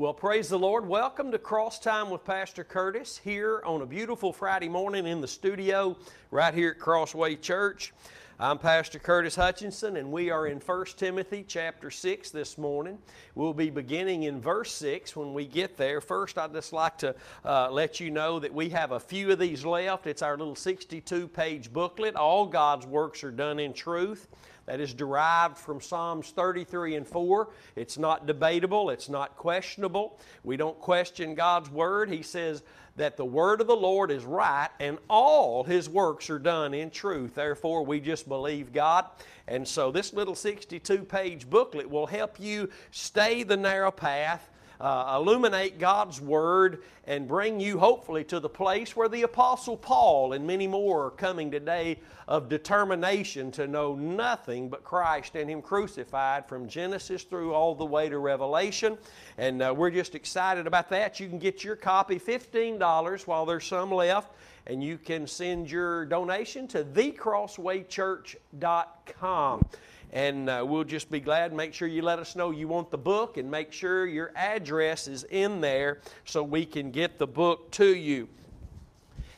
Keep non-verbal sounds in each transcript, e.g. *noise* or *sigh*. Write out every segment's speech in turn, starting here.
Well, praise the Lord. Welcome to Cross Time with Pastor Curtis here on a beautiful Friday morning in the studio right here at Crossway Church. I'm Pastor Curtis Hutchinson, and we are in 1 Timothy chapter 6 this morning. We'll be beginning in verse 6 when we get there. First, I'd just like to uh, let you know that we have a few of these left. It's our little 62 page booklet. All God's works are done in truth that is derived from Psalms 33 and 4. It's not debatable, it's not questionable. We don't question God's Word. He says that the Word of the Lord is right and all His works are done in truth. Therefore, we just believe God. And so, this little 62 page booklet will help you stay the narrow path uh, illuminate God's Word and bring you, hopefully, to the place where the Apostle Paul and many more are coming today of determination to know nothing but Christ and Him crucified from Genesis through all the way to Revelation. And uh, we're just excited about that. You can get your copy $15 while there's some left and you can send your donation to thecrosswaychurch.com and uh, we'll just be glad. Make sure you let us know you want the book and make sure your address is in there so we can get the book to you.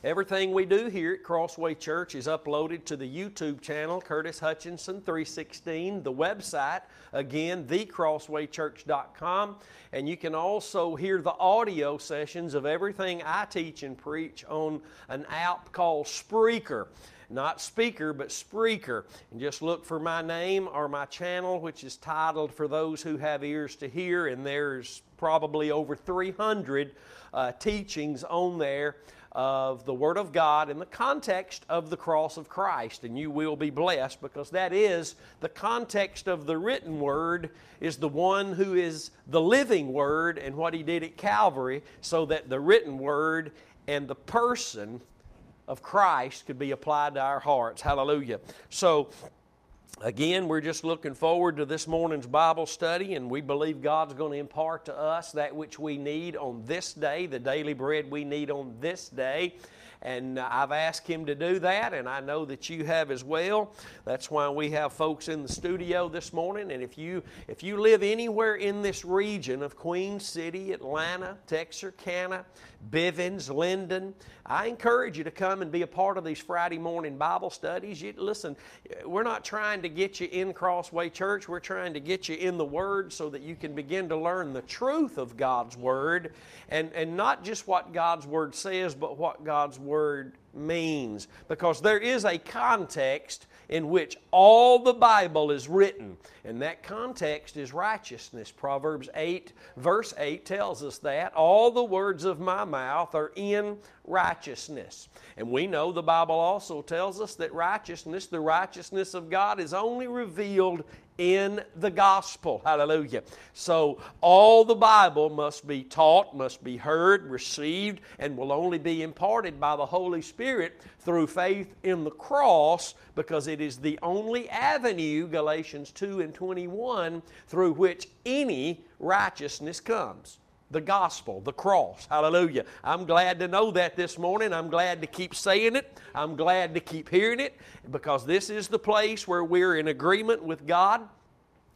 Everything we do here at Crossway Church is uploaded to the YouTube channel, Curtis Hutchinson 316, the website, again, thecrosswaychurch.com. And you can also hear the audio sessions of everything I teach and preach on an app called Spreaker not speaker, but Spreaker. And just look for my name or my channel, which is titled For Those Who Have Ears to Hear, and there's probably over 300 uh, teachings on there of the Word of God in the context of the cross of Christ. And you will be blessed because that is the context of the written Word, is the one who is the living Word and what He did at Calvary, so that the written Word and the person of Christ could be applied to our hearts. Hallelujah. So, Again, we're just looking forward to this morning's Bible study, and we believe God's going to impart to us that which we need on this day, the daily bread we need on this day. And I've asked him to do that, and I know that you have as well. That's why we have folks in the studio this morning. And if you if you live anywhere in this region of Queen City, Atlanta, Texarkana, Bivins, Linden. I encourage you to come and be a part of these Friday morning Bible studies. You, listen, we're not trying to get you in Crossway Church. We're trying to get you in the Word so that you can begin to learn the truth of God's Word and, and not just what God's Word says, but what God's Word means. Because there is a context in which all the Bible is written. And that context is righteousness. Proverbs 8, verse 8 tells us that. All the words of my mouth are in righteousness. And we know the Bible also tells us that righteousness, the righteousness of God, is only revealed in the gospel. Hallelujah. So all the Bible must be taught, must be heard, received, and will only be imparted by the Holy Spirit through faith in the cross because it is the only avenue, Galatians 2 and 21, through which any righteousness comes the gospel, the cross. Hallelujah. I'm glad to know that this morning. I'm glad to keep saying it. I'm glad to keep hearing it because this is the place where we're in agreement with God.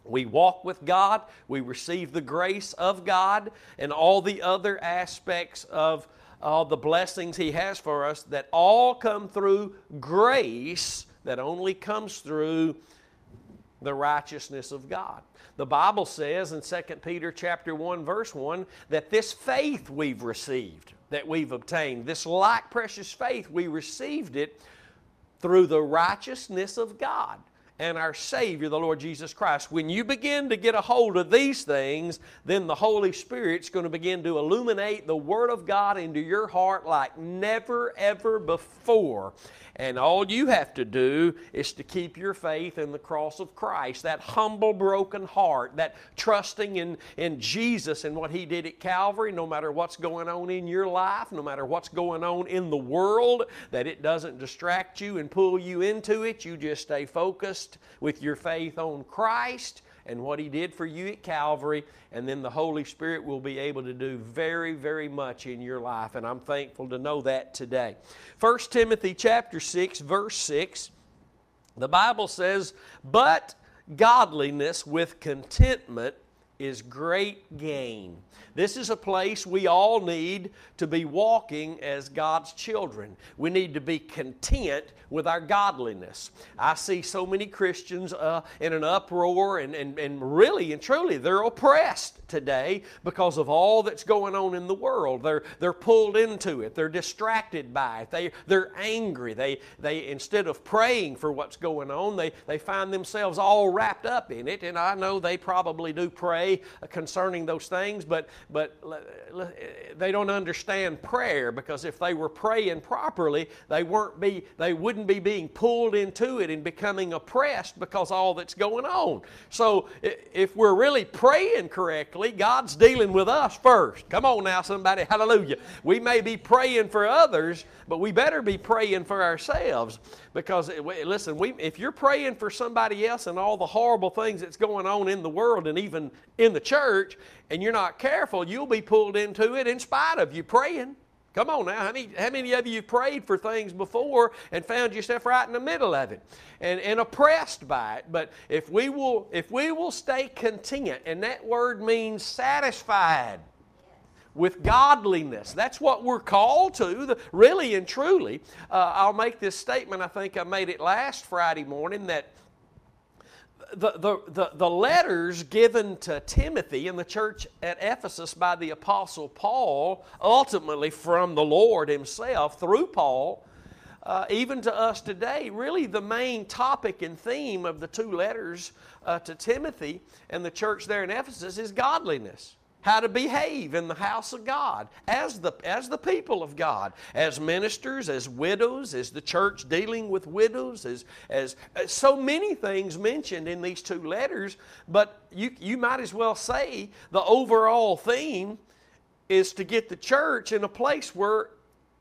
We walk with God, we receive the grace of God, and all the other aspects of all the blessings He has for us that all come through grace that only comes through the righteousness of God. The Bible says in 2 Peter chapter 1 verse 1 that this faith we've received, that we've obtained, this like precious faith, we received it through the righteousness of God and our Savior, the Lord Jesus Christ. When you begin to get a hold of these things, then the Holy Spirit's going to begin to illuminate the Word of God into your heart like never, ever before. And all you have to do is to keep your faith in the cross of Christ, that humble, broken heart, that trusting in, in Jesus and what He did at Calvary, no matter what's going on in your life, no matter what's going on in the world, that it doesn't distract you and pull you into it. You just stay focused with your faith on Christ and what He did for you at Calvary, and then the Holy Spirit will be able to do very, very much in your life. And I'm thankful to know that today. 1 Timothy chapter 6, verse 6, the Bible says, But godliness with contentment is great gain. This is a place we all need to be walking as God's children. We need to be content with our godliness. I see so many Christians uh, in an uproar, and, and, and really and truly, they're oppressed today because of all that's going on in the world. They're, they're pulled into it, they're distracted by it, they, they're angry. They, they, instead of praying for what's going on, they, they find themselves all wrapped up in it. And I know they probably do pray concerning those things, but but they don't understand prayer because if they were praying properly, they weren't be they wouldn't be being pulled into it and becoming oppressed because all that's going on. So if we're really praying correctly, God's dealing with us first. Come on now, somebody, hallelujah. We may be praying for others, but we better be praying for ourselves because listen, we, if you're praying for somebody else and all the horrible things that's going on in the world and even in the church, and you're not careful, you'll be pulled into it in spite of you praying. Come on now, how many, how many of you prayed for things before and found yourself right in the middle of it and, and oppressed by it? But if we will if we will stay content, and that word means satisfied with godliness. That's what we're called to, the, really and truly. Uh, I'll make this statement. I think I made it last Friday morning that the, the, the, letters given to Timothy in the church at Ephesus by the Apostle Paul, ultimately from the Lord Himself through Paul, uh, even to us today, really the main topic and theme of the two letters uh, to Timothy and the church there in Ephesus is godliness how to behave in the house of God as the, as the people of God, as ministers, as widows, as the church dealing with widows, as, as, as so many things mentioned in these two letters. But you, you might as well say the overall theme is to get the church in a place where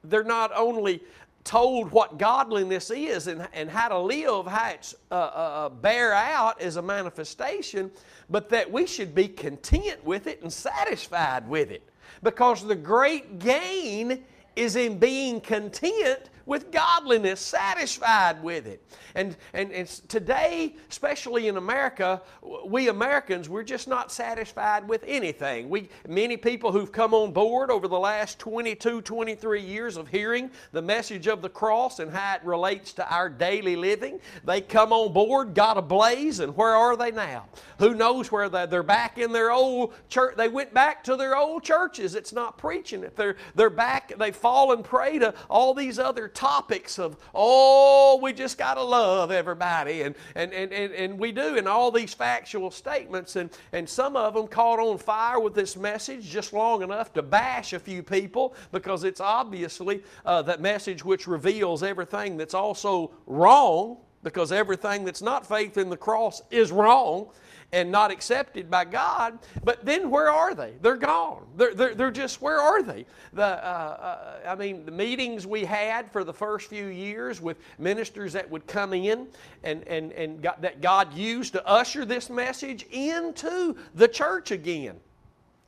they're not only told what godliness is and, and how to live, how it's uh, uh, uh bear out as a manifestation, but that we should be content with it and satisfied with it. Because the great gain is in being content with godliness, satisfied with it. And, and, and today, especially in America, we Americans, we're just not satisfied with anything. We, many people who've come on board over the last 22, 23 years of hearing the message of the cross and how it relates to our daily living, they come on board, got ablaze, and where are they now? Who knows where they, they're back in their old church? They went back to their old churches. It's not preaching it. They're, they're back, they fall and prey to all these other topics of, oh, we just got to love everybody. And, and, and, and, and we do in all these factual statements. And, and some of them caught on fire with this message just long enough to bash a few people because it's obviously uh, that message which reveals everything that's also wrong because everything that's not faith in the cross is wrong and not accepted by God. But then where are they? They're gone. They're, they're, they're just, where are they? The, uh, uh, I mean, the meetings we had for the first few years with ministers that would come in and, and, and got, that God used to usher this message into the church again.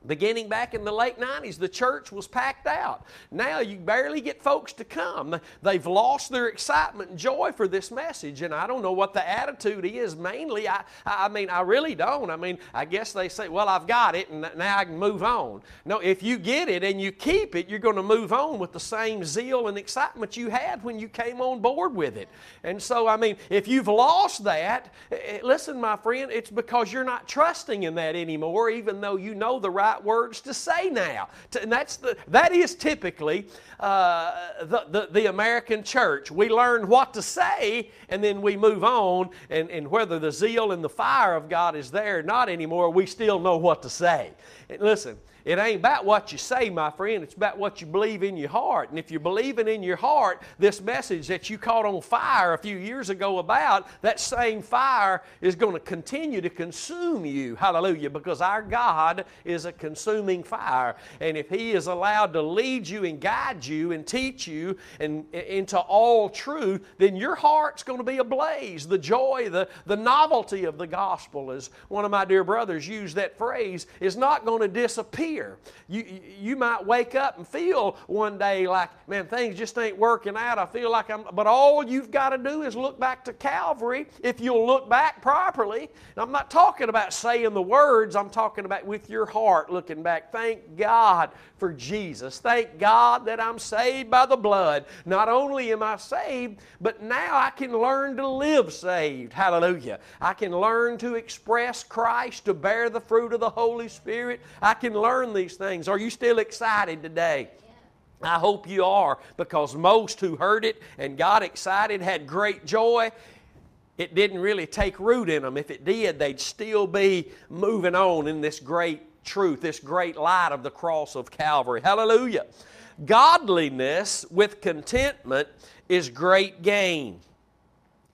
Beginning back in the late 90s, the church was packed out. Now you barely get folks to come. They've lost their excitement and joy for this message, and I don't know what the attitude is mainly. I, I mean, I really don't. I mean, I guess they say, well, I've got it, and now I can move on. No, if you get it and you keep it, you're going to move on with the same zeal and excitement you had when you came on board with it. And so, I mean, if you've lost that, eh, eh, listen, my friend, it's because you're not trusting in that anymore, even though you know the right right words to say now. And that's the, that is typically uh, the, the, the, American church. We learn what to say and then we move on. And, and whether the zeal and the fire of God is there or not anymore, we still know what to say. And listen, it ain't about what you say, my friend. It's about what you believe in your heart. And if you're believing in your heart this message that you caught on fire a few years ago about, that same fire is going to continue to consume you. Hallelujah. Because our God is a consuming fire. And if He is allowed to lead you and guide you and teach you and, into all truth, then your heart's going to be ablaze. The joy, the, the novelty of the gospel, as one of my dear brothers used that phrase, is not going to disappear You, you might wake up and feel one day like, man, things just ain't working out. I feel like I'm, but all you've got to do is look back to Calvary if you'll look back properly. And I'm not talking about saying the words, I'm talking about with your heart looking back. Thank God for Jesus. Thank God that I'm saved by the blood. Not only am I saved, but now I can learn to live saved. Hallelujah. I can learn to express Christ, to bear the fruit of the Holy Spirit. I can learn these things. Are you still excited today? I hope you are because most who heard it and got excited had great joy. It didn't really take root in them. If it did, they'd still be moving on in this great truth, this great light of the cross of Calvary. Hallelujah. Godliness with contentment is great gain.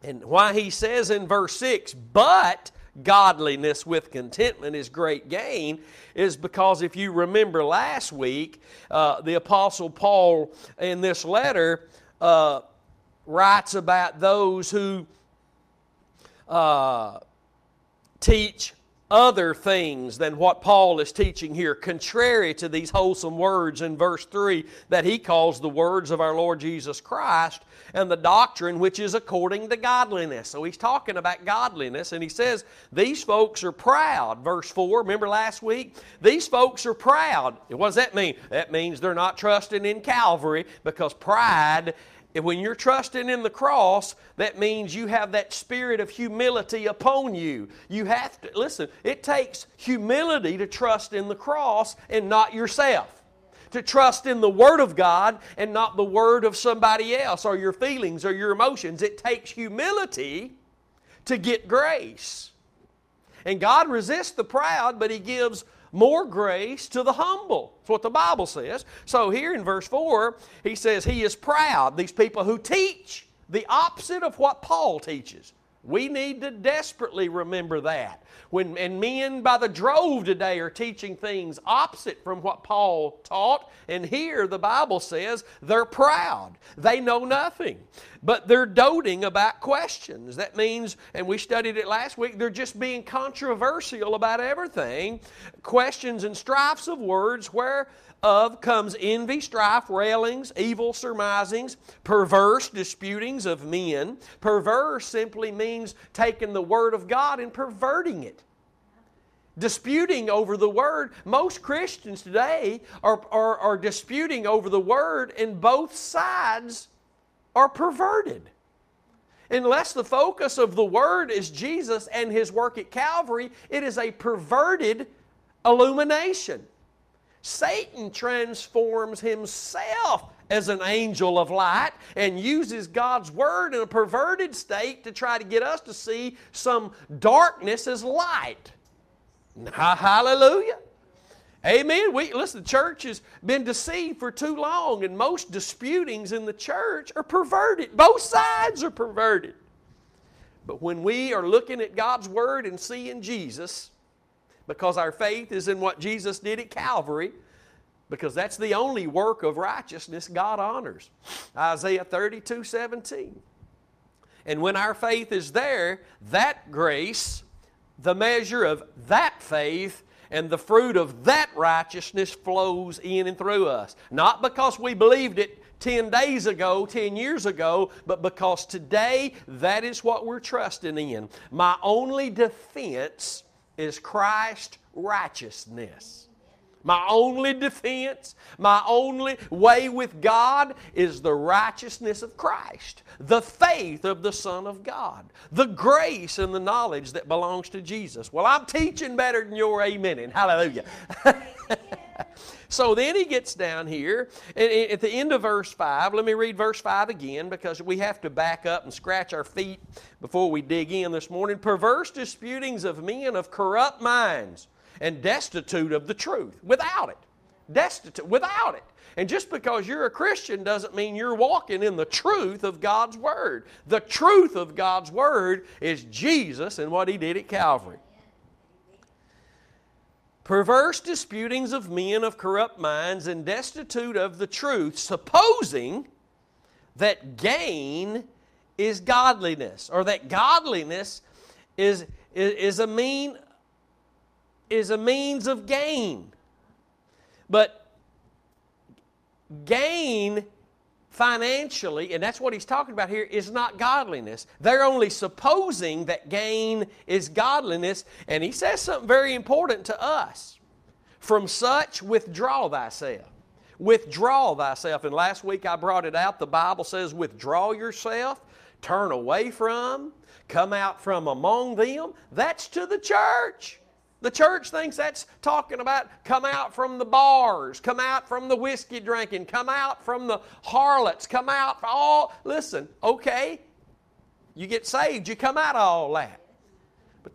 And why he says in verse 6, but godliness with contentment is great gain, is because if you remember last week, uh, the Apostle Paul in this letter uh, writes about those who uh, teach other things than what Paul is teaching here, contrary to these wholesome words in verse 3 that he calls the words of our Lord Jesus Christ and the doctrine which is according to godliness. So he's talking about godliness and he says, These folks are proud. Verse 4, remember last week? These folks are proud. What does that mean? That means they're not trusting in Calvary because pride when you're trusting in the cross, that means you have that spirit of humility upon you. You have to, listen, it takes humility to trust in the cross and not yourself. To trust in the Word of God and not the Word of somebody else or your feelings or your emotions. It takes humility to get grace. And God resists the proud, but He gives more grace to the humble. That's what the Bible says. So here in verse 4, he says, He is proud. These people who teach the opposite of what Paul teaches. We need to desperately remember that. When, and men by the drove today are teaching things opposite from what Paul taught. And here the Bible says they're proud. They know nothing. But they're doting about questions. That means, and we studied it last week, they're just being controversial about everything. Questions and strifes of words where of comes envy, strife, railings, evil surmisings, perverse disputings of men. Perverse simply means taking the Word of God and perverting it. Disputing over the Word. Most Christians today are, are, are disputing over the Word, and both sides are perverted. Unless the focus of the Word is Jesus and His work at Calvary, it is a perverted illumination. Satan transforms himself as an angel of light and uses God's word in a perverted state to try to get us to see some darkness as light. Hallelujah. Amen. We listen, the church has been deceived for too long, and most disputings in the church are perverted. Both sides are perverted. But when we are looking at God's Word and seeing Jesus, because our faith is in what Jesus did at Calvary, because that's the only work of righteousness God honors. Isaiah 32 17. And when our faith is there, that grace, the measure of that faith, and the fruit of that righteousness flows in and through us. Not because we believed it 10 days ago, 10 years ago, but because today that is what we're trusting in. My only defense is Christ's righteousness. My only defense, my only way with God is the righteousness of Christ, the faith of the Son of God, the grace and the knowledge that belongs to Jesus. Well, I'm teaching better than your amen and hallelujah. *laughs* *laughs* so then he gets down here, and at the end of verse 5, let me read verse 5 again because we have to back up and scratch our feet before we dig in this morning. Perverse disputings of men of corrupt minds and destitute of the truth. Without it. Destitute. Without it. And just because you're a Christian doesn't mean you're walking in the truth of God's Word. The truth of God's Word is Jesus and what He did at Calvary. Perverse disputings of men of corrupt minds and destitute of the truth, supposing that gain is godliness, or that godliness is, is, is a mean is a means of gain. But gain financially, and that's what he's talking about here, is not godliness. They're only supposing that gain is godliness, and he says something very important to us. From such, withdraw thyself. Withdraw thyself. And last week I brought it out. The Bible says, withdraw yourself, turn away from, come out from among them. That's to the church. The church thinks that's talking about come out from the bars, come out from the whiskey drinking, come out from the harlots, come out for all. Listen, okay, you get saved, you come out of all that. But,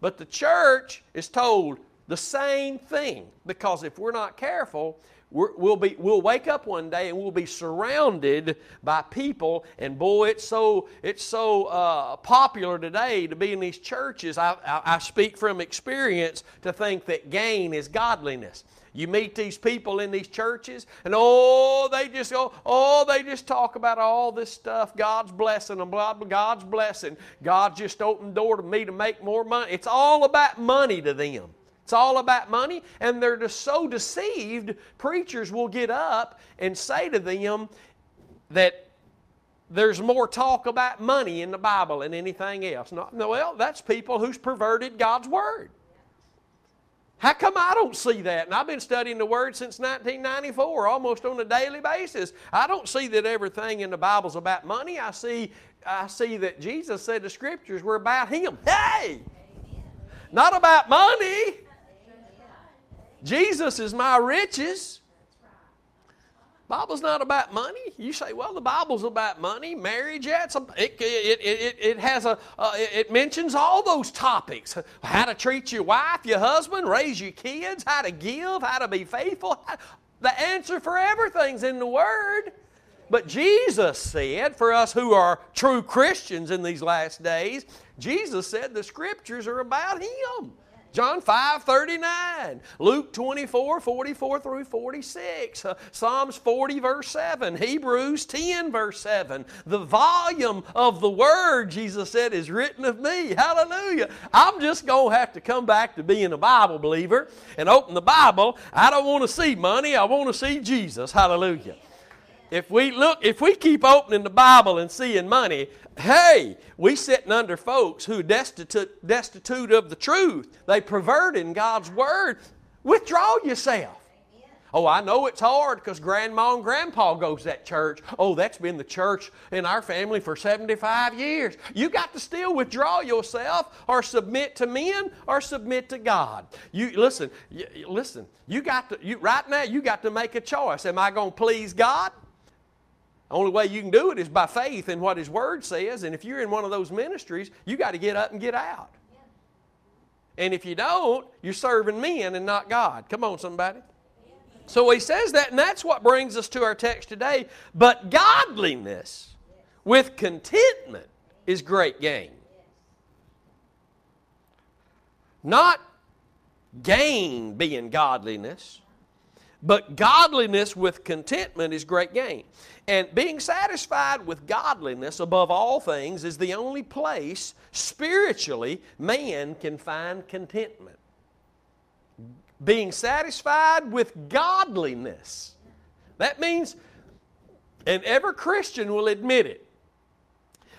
but the church is told the same thing because if we're not careful, we will be, we'll wake up one day and we'll be surrounded by people. And boy, it's so, it's so uh, popular today to be in these churches. I, I, I speak from experience to think that gain is godliness. You meet these people in these churches, and oh, they just go, oh, they just talk about all this stuff. God's blessing them, blah, blah, God's blessing. God just opened the door to me to make more money. It's all about money to them. It's all about money, and they're just so deceived. Preachers will get up and say to them that there's more talk about money in the Bible than anything else. No, well, that's people who's perverted God's Word. How come I don't see that? And I've been studying the Word since 1994, almost on a daily basis. I don't see that everything in the Bible's about money. I see, I see that Jesus said the Scriptures were about Him. Hey! Not about money. Jesus is my riches. Bible's not about money. You say, well, the Bible's about money, marriage. Yeah, a, it, it, it, it, has a, uh, it mentions all those topics: how to treat your wife, your husband, raise your kids, how to give, how to be faithful. The answer for everything's in the Word. But Jesus said, for us who are true Christians in these last days, Jesus said the Scriptures are about Him. John 5 39, Luke 24 44 through 46, uh, Psalms 40 verse 7, Hebrews 10 verse 7. The volume of the Word, Jesus said, is written of me. Hallelujah. I'm just going to have to come back to being a Bible believer and open the Bible. I don't want to see money, I want to see Jesus. Hallelujah. If we look, if we keep opening the Bible and seeing money, hey, we sitting under folks who destitute, destitute of the truth. They perverting God's word. Withdraw yourself. Oh, I know it's hard because grandma and grandpa goes to that church. Oh, that's been the church in our family for 75 years. You got to still withdraw yourself or submit to men or submit to God. You listen, you, listen, you got to you right now you got to make a choice. Am I going to please God? The only way you can do it is by faith in what His Word says. And if you're in one of those ministries, you got to get up and get out. And if you don't, you're serving men and not God. Come on, somebody. So he says that, and that's what brings us to our text today. But godliness with contentment is great gain. Not gain being godliness, but godliness with contentment is great gain. And being satisfied with godliness above all things is the only place spiritually man can find contentment. Being satisfied with godliness. That means, and every Christian will admit it,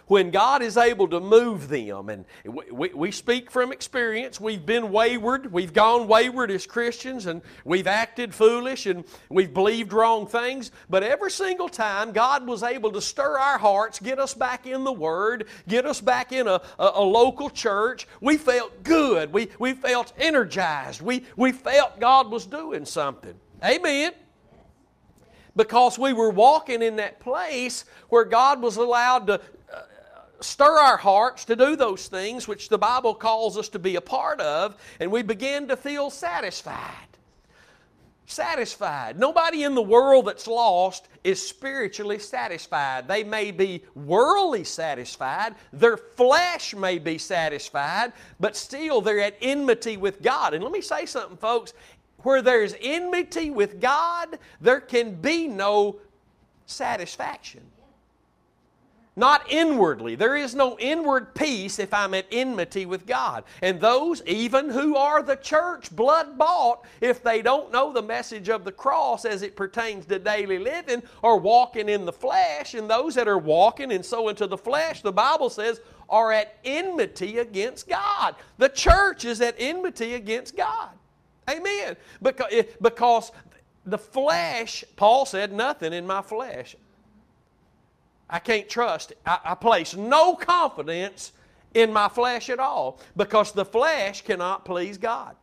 when God is able to move them. And we, we, speak from experience. We've been wayward. We've gone wayward as Christians and we've acted foolish and we've believed wrong things. But every single time God was able to stir our hearts, get us back in the Word, get us back in a, a, a local church, we felt good. We, we felt energized. We, we felt God was doing something. Amen because we were walking in that place where God was allowed to stir our hearts to do those things which the Bible calls us to be a part of, and we begin to feel satisfied. Satisfied. Nobody in the world that's lost is spiritually satisfied. They may be worldly satisfied, their flesh may be satisfied, but still they're at enmity with God. And let me say something, folks. Where there's enmity with God, there can be no satisfaction. Not inwardly. There is no inward peace if I'm at enmity with God. And those, even who are the church, blood bought, if they don't know the message of the cross as it pertains to daily living, are walking in the flesh. And those that are walking and so into the flesh, the Bible says, are at enmity against God. The church is at enmity against God. Amen. Because, eh, because the flesh, Paul said, nothing in my flesh I can't trust. I, I place no confidence in my flesh at all because the flesh cannot please God.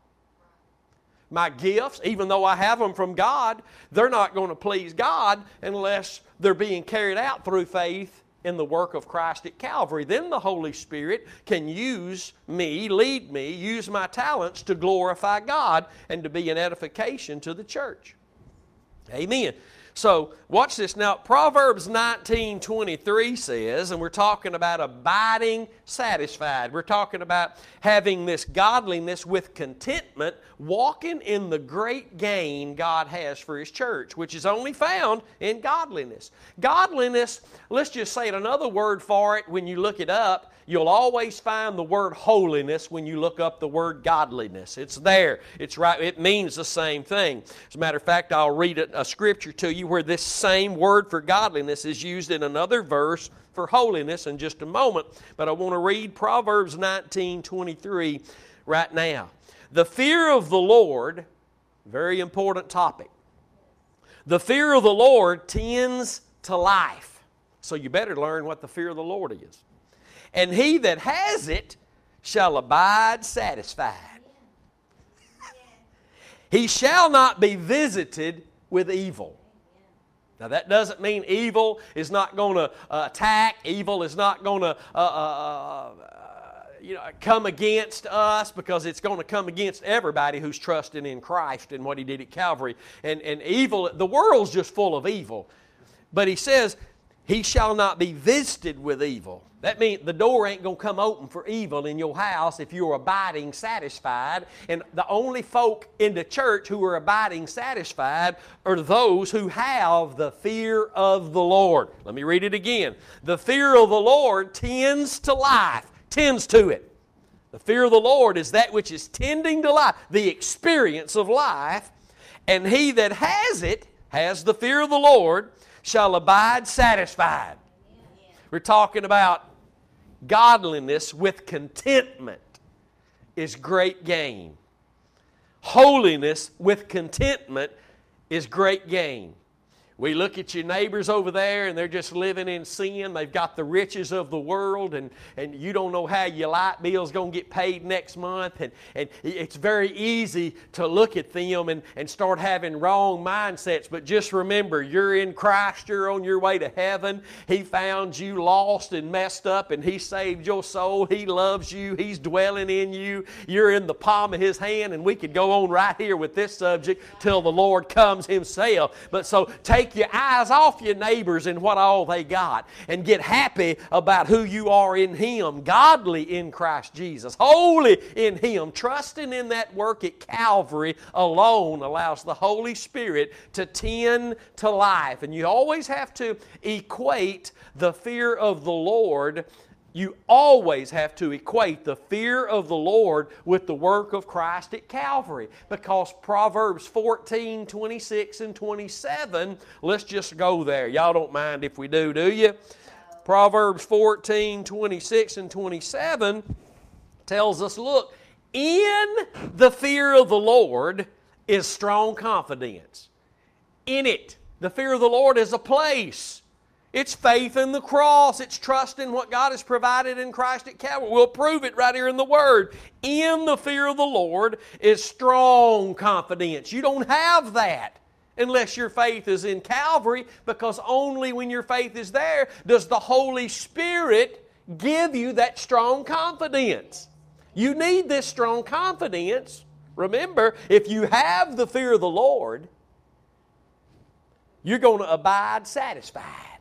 My gifts, even though I have them from God, they're not going to please God unless they're being carried out through faith in the work of Christ at Calvary. Then the Holy Spirit can use me, lead me, use my talents to glorify God and to be an edification to the church. Amen. So watch this now. Proverbs 19 23 says, and we're talking about abiding satisfied. We're talking about having this godliness with contentment, walking in the great gain God has for His church, which is only found in godliness. Godliness, let's just say it another word for it when you look it up, You'll always find the word holiness when you look up the word godliness. It's there. It's right. It means the same thing. As a matter of fact, I'll read a, scripture to you where this same word for godliness is used in another verse for holiness in just a moment. But I want to read Proverbs 19 23 right now. The fear of the Lord, very important topic. The fear of the Lord tends to life. So you better learn what the fear of the Lord is and he that has it shall abide satisfied. He shall not be visited with evil. Now, that doesn't mean evil is not going to uh, attack, evil is not going to uh, uh, uh, you know, come against us because it's going to come against everybody who's trusting in Christ and what He did at Calvary. And, and evil, the world's just full of evil. But He says, He shall not be visited with evil. That means the door ain't going to come open for evil in your house if you're abiding satisfied. And the only folk in the church who are abiding satisfied are those who have the fear of the Lord. Let me read it again. The fear of the Lord tends to life, tends to it. The fear of the Lord is that which is tending to life, the experience of life. And he that has it, has the fear of the Lord, shall abide satisfied. We're talking about godliness with contentment is great gain. Holiness with contentment is great gain. We look at your neighbors over there and they're just living in sin. They've got the riches of the world and, and you don't know how your light bill's going to get paid next month. And, and it's very easy to look at them and, and start having wrong mindsets. But just remember, you're in Christ, you're on your way to heaven. He found you lost and messed up and He saved your soul. He loves you, He's dwelling in you. You're in the palm of His hand. And we could go on right here with this subject till the Lord comes Himself. But so take take your eyes off your neighbors and what all they got and get happy about who you are in Him, godly in Christ Jesus, holy in Him, trusting in that work at Calvary alone allows the Holy Spirit to tend to life. And you always have to equate the fear of the Lord you always have to equate the fear of the Lord with the work of Christ at Calvary. Because Proverbs 14, 26, and 27, let's just go there. Y'all don't mind if we do, do you? Proverbs 14, 26, and 27 tells us look, in the fear of the Lord is strong confidence. In it, the fear of the Lord is a place it's faith in the cross. It's trust in what God has provided in Christ at Calvary. We'll prove it right here in the Word. In the fear of the Lord is strong confidence. You don't have that unless your faith is in Calvary, because only when your faith is there does the Holy Spirit give you that strong confidence. You need this strong confidence. Remember, if you have the fear of the Lord, you're going to abide satisfied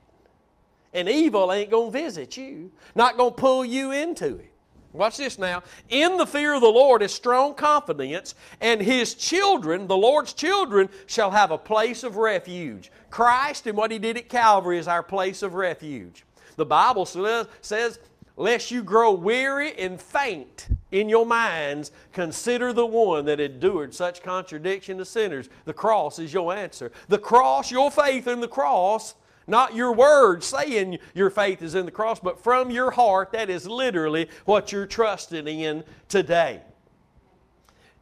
and evil ain't going to visit you, not going to pull you into it. Watch this now. In the fear of the Lord is strong confidence, and his children, the Lord's children, shall have a place of refuge. Christ and what he did at Calvary is our place of refuge. The Bible says, Lest you grow weary and faint in your minds, consider the one that endured such contradiction to sinners. The cross is your answer. The cross, your faith in the cross, not your words saying your faith is in the cross, but from your heart, that is literally what you're trusting in today.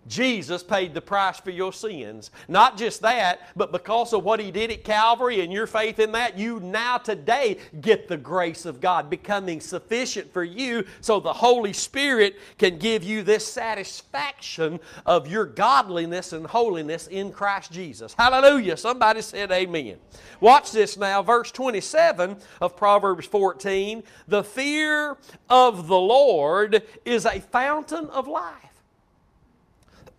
Jesus paid the price for your sins. Not just that, but because of what He did at Calvary and your faith in that, you now today get the grace of God becoming sufficient for you so the Holy Spirit can give you this satisfaction of your godliness and holiness in Christ Jesus. Hallelujah. Somebody said amen. Watch this now, verse 27 of Proverbs 14. The fear of the Lord is a fountain of life.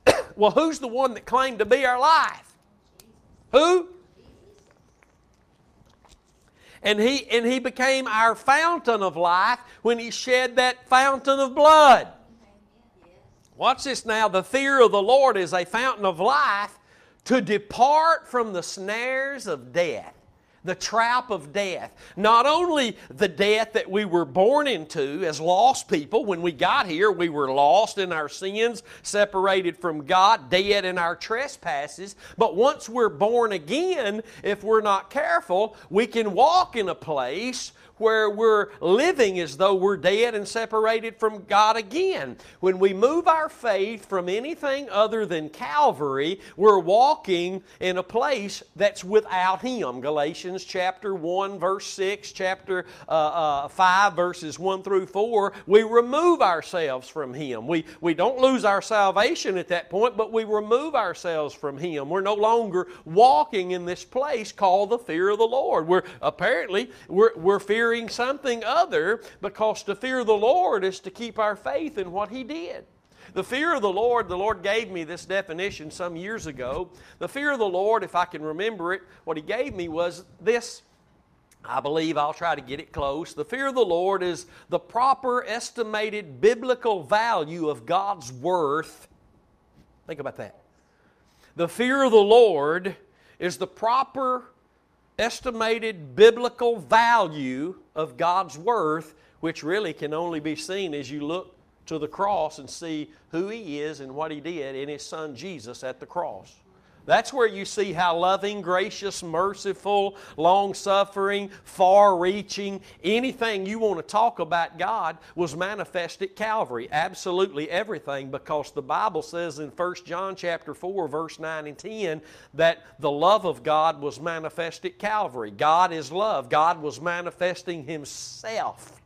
*coughs* well, who's the one that claimed to be our life? Who? And he, and he became our fountain of life when he shed that fountain of blood. Watch this now. The fear of the Lord is a fountain of life to depart from the snares of death the trap of death. Not only the death that we were born into as lost people, when we got here, we were lost in our sins, separated from God, dead in our trespasses, but once we're born again, if we're not careful, we can walk in a place where we're living as though we're dead and separated from God again. When we move our faith from anything other than Calvary, we're walking in a place that's without Him. Galatians chapter 1, verse 6, chapter uh, uh, 5, verses 1 through 4. We remove ourselves from Him. We, we don't lose our salvation at that point, but we remove ourselves from Him. We're no longer walking in this place called the fear of the Lord. We're apparently, we're, we're fearing fearing something other because to fear the Lord is to keep our faith in what He did. The fear of the Lord, the Lord gave me this definition some years ago. The fear of the Lord, if I can remember it, what He gave me was this. I believe I'll try to get it close. The fear of the Lord is the proper estimated biblical value of God's worth. Think about that. The fear of the Lord is the proper estimated biblical value of God's worth, which really can only be seen as you look to the cross and see who He is and what He did in His Son Jesus at the cross. That's where you see how loving, gracious, merciful, long suffering, far reaching, anything you want to talk about God was manifest at Calvary. Absolutely everything, because the Bible says in 1 John chapter 4, verse 9 and 10, that the love of God was manifest at Calvary. God is love. God was manifesting Himself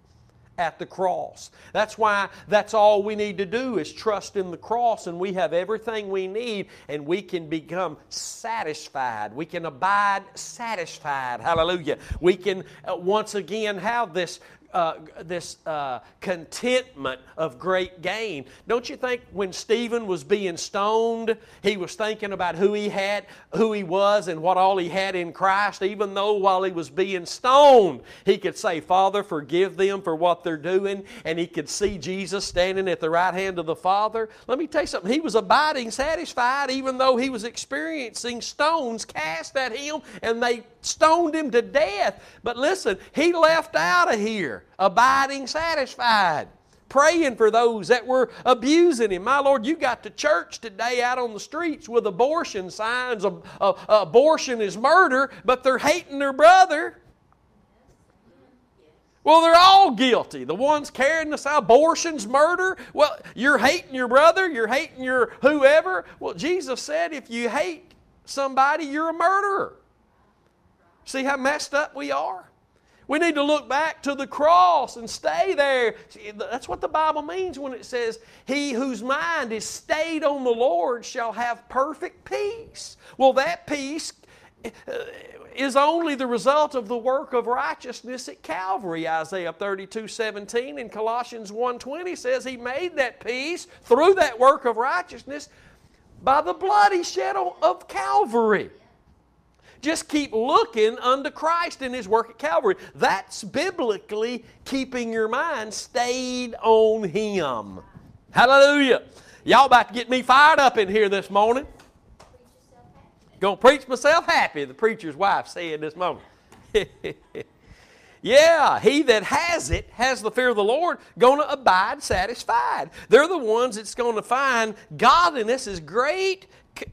at the cross. That's why that's all we need to do is trust in the cross, and we have everything we need, and we can become satisfied. We can abide satisfied. Hallelujah. We can uh, once again have this uh, this uh, contentment of great gain. Don't you think when Stephen was being stoned, he was thinking about who he had, who he was, and what all he had in Christ, even though while he was being stoned, he could say, Father, forgive them for what they're doing, and he could see Jesus standing at the right hand of the Father. Let me tell you something. He was abiding satisfied even though he was experiencing stones cast at him, and they stoned him to death. But listen, he left out of here abiding satisfied praying for those that were abusing him. My Lord, you got to church today out on the streets with abortion signs. Uh, uh, abortion is murder, but they're hating their brother. Well, they're all guilty. The ones carrying this out, abortion's murder. Well, you're hating your brother, you're hating your whoever. Well, Jesus said if you hate somebody, you're a murderer. See how messed up we are? We need to look back to the cross and stay there. That's what the Bible means when it says, He whose mind is stayed on the Lord shall have perfect peace. Well, that peace uh, is only the result of the work of righteousness at Calvary. Isaiah 32 17 and Colossians 1 20 says He made that peace through that work of righteousness by the blood He shed of Calvary. Just keep looking unto Christ and His work at Calvary. That's biblically keeping your mind stayed on Him. Hallelujah. Y'all about to get me fired up in here this morning. Gonna preach myself happy, the preacher's wife said this morning. *laughs* Yeah, he that has it, has the fear of the Lord, going to abide satisfied. They're the ones that's going to find godliness is great,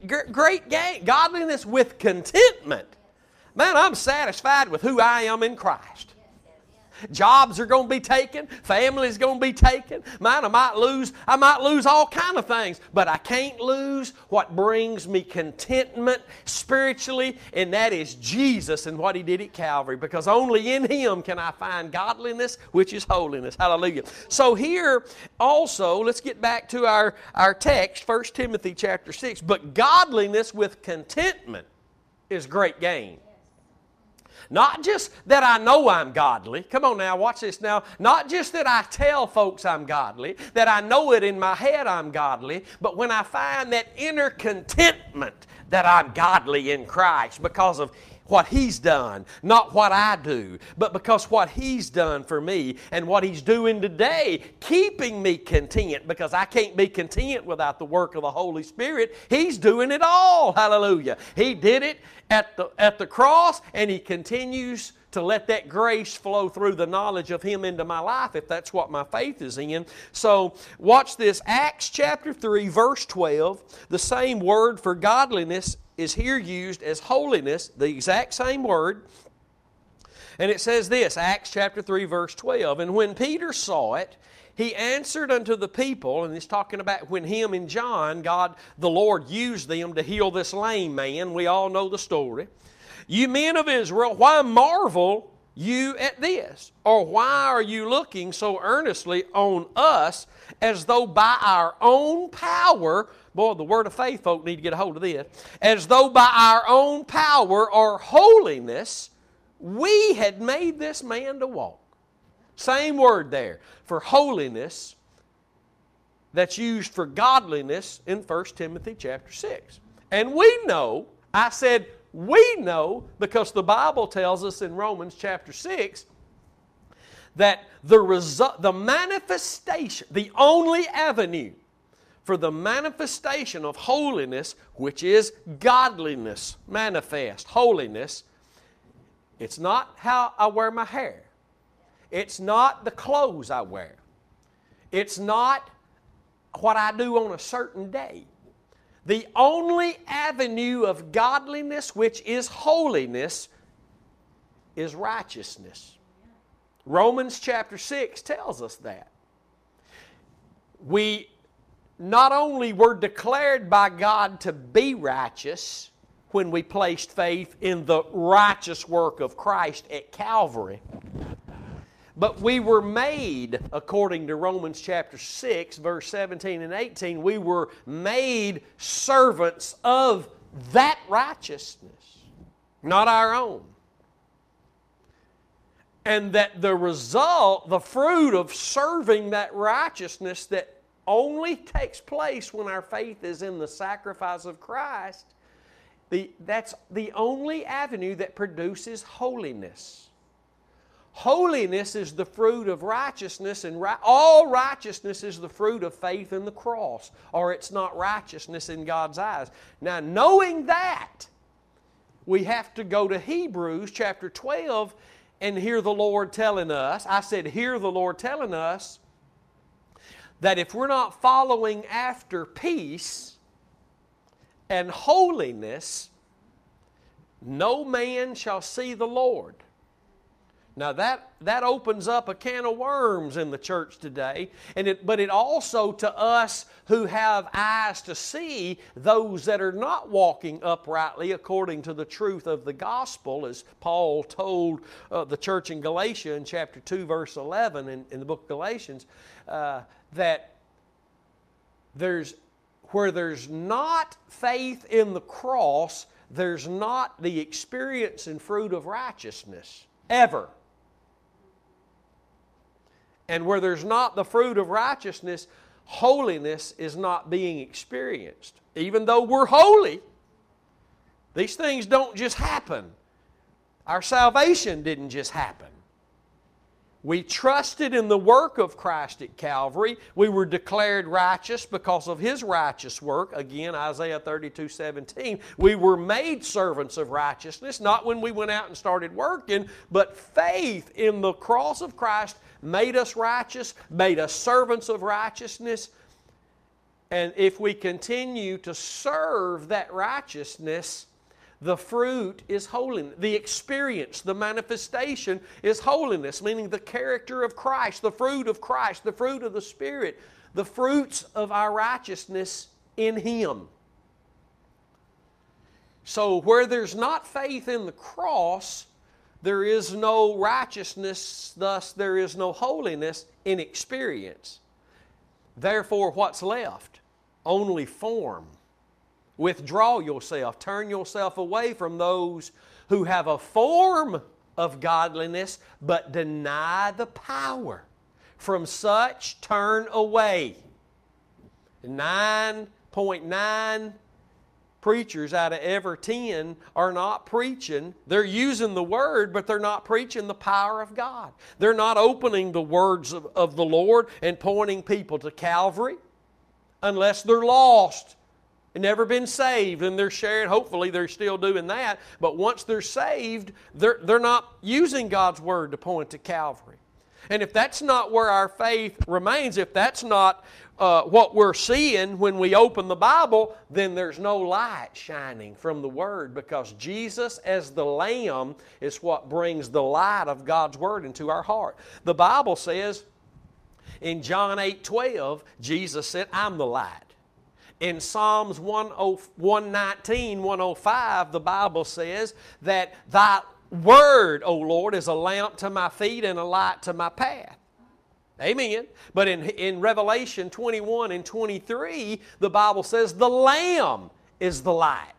great gain. Godliness with contentment. Man, I'm satisfied with who I am in Christ. Jobs are going to be taken. Families going to be taken. Man, I might lose. I might lose all kind of things, but I can't lose what brings me contentment spiritually, and that is Jesus and what He did at Calvary. Because only in Him can I find godliness, which is holiness. Hallelujah. So here also, let's get back to our our text, 1 Timothy chapter six. But godliness with contentment is great gain. Not just that I know I'm godly. Come on now, watch this now. Not just that I tell folks I'm godly, that I know it in my head I'm godly, but when I find that inner contentment that I'm godly in Christ because of what He's done, not what I do, but because what He's done for me and what He's doing today, keeping me content because I can't be content without the work of the Holy Spirit. He's doing it all. Hallelujah. He did it at the, at the cross and He continues to let that grace flow through the knowledge of Him into my life if that's what my faith is in. So, watch this Acts chapter 3, verse 12. The same word for godliness is here used as holiness, the exact same word. And it says this, Acts chapter 3, verse 12. And when Peter saw it, he answered unto the people, and he's talking about when him and John, God the Lord, used them to heal this lame man. We all know the story. You men of Israel, why marvel you at this? Or why are you looking so earnestly on us as though by our own power Boy, the word of faith folk need to get a hold of this. As though by our own power or holiness we had made this man to walk. Same word there. For holiness that's used for godliness in 1 Timothy chapter 6. And we know, I said we know because the Bible tells us in Romans chapter 6 that the result the manifestation, the only avenue for the manifestation of holiness, which is godliness manifest. Holiness, it's not how I wear my hair, it's not the clothes I wear, it's not what I do on a certain day. The only avenue of godliness, which is holiness, is righteousness. Romans chapter 6 tells us that. We not only were declared by God to be righteous when we placed faith in the righteous work of Christ at Calvary, but we were made, according to Romans chapter 6, verse 17 and 18, we were made servants of that righteousness, not our own. And that the result, the fruit of serving that righteousness that only takes place when our faith is in the sacrifice of Christ. The, that's the only avenue that produces holiness. Holiness is the fruit of righteousness, and ri- all righteousness is the fruit of faith in the cross, or it's not righteousness in God's eyes. Now, knowing that, we have to go to Hebrews chapter 12 and hear the Lord telling us. I said, hear the Lord telling us that if we're not following after peace and holiness, no man shall see the Lord. Now that, that opens up a can of worms in the church today, and it, but it also to us who have eyes to see those that are not walking uprightly according to the truth of the gospel, as Paul told uh, the church in Galatia in chapter 2, verse 11 in, in the book of Galatians. Uh, that there's where there's not faith in the cross, there's not the experience and fruit of righteousness ever. And where there's not the fruit of righteousness, holiness is not being experienced. Even though we're holy, these things don't just happen. Our salvation didn't just happen. We trusted in the work of Christ at Calvary. We were declared righteous because of His righteous work. Again, Isaiah 32 17. We were made servants of righteousness, not when we went out and started working, but faith in the cross of Christ made us righteous, made us servants of righteousness. And if we continue to serve that righteousness, the fruit is holiness. The experience, the manifestation is holiness, meaning the character of Christ, the fruit of Christ, the fruit of the Spirit, the fruits of our righteousness in Him. So, where there's not faith in the cross, there is no righteousness, thus, there is no holiness in experience. Therefore, what's left? Only form. Withdraw yourself, turn yourself away from those who have a form of godliness but deny the power. From such, turn away. 9.9 preachers out of every 10 are not preaching. They're using the Word, but they're not preaching the power of God. They're not opening the words of, of the Lord and pointing people to Calvary unless they're lost never been saved and they're sharing hopefully they're still doing that but once they're saved they're, they're not using god's word to point to calvary. And if that's not where our faith remains if that's not uh, what we're seeing when we open the bible then there's no light shining from the word because jesus as the lamb is what brings the light of god's word into our heart. The bible says in john 8 12 jesus said i'm the light in Psalms 119, 105, the Bible says that thy word, O Lord, is a lamp to my feet and a light to my path. Amen. But in, in Revelation 21 and 23, the Bible says the Lamb is the light.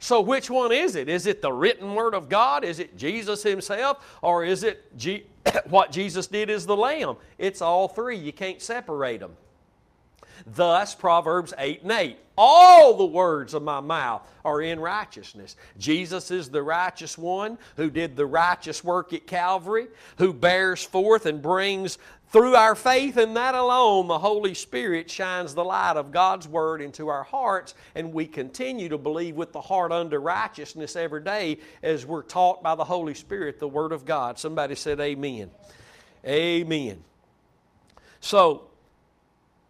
So, which one is it? Is it the written Word of God? Is it Jesus Himself? Or is it G- *coughs* what Jesus did is the Lamb? It's all three. You can't separate them. Thus, Proverbs 8 and 8. All the words of my mouth are in righteousness. Jesus is the righteous one who did the righteous work at Calvary, who bears forth and brings through our faith in that alone, the Holy Spirit shines the light of God's Word into our hearts, and we continue to believe with the heart under righteousness every day as we're taught by the Holy Spirit the Word of God. Somebody said, Amen. Amen. So,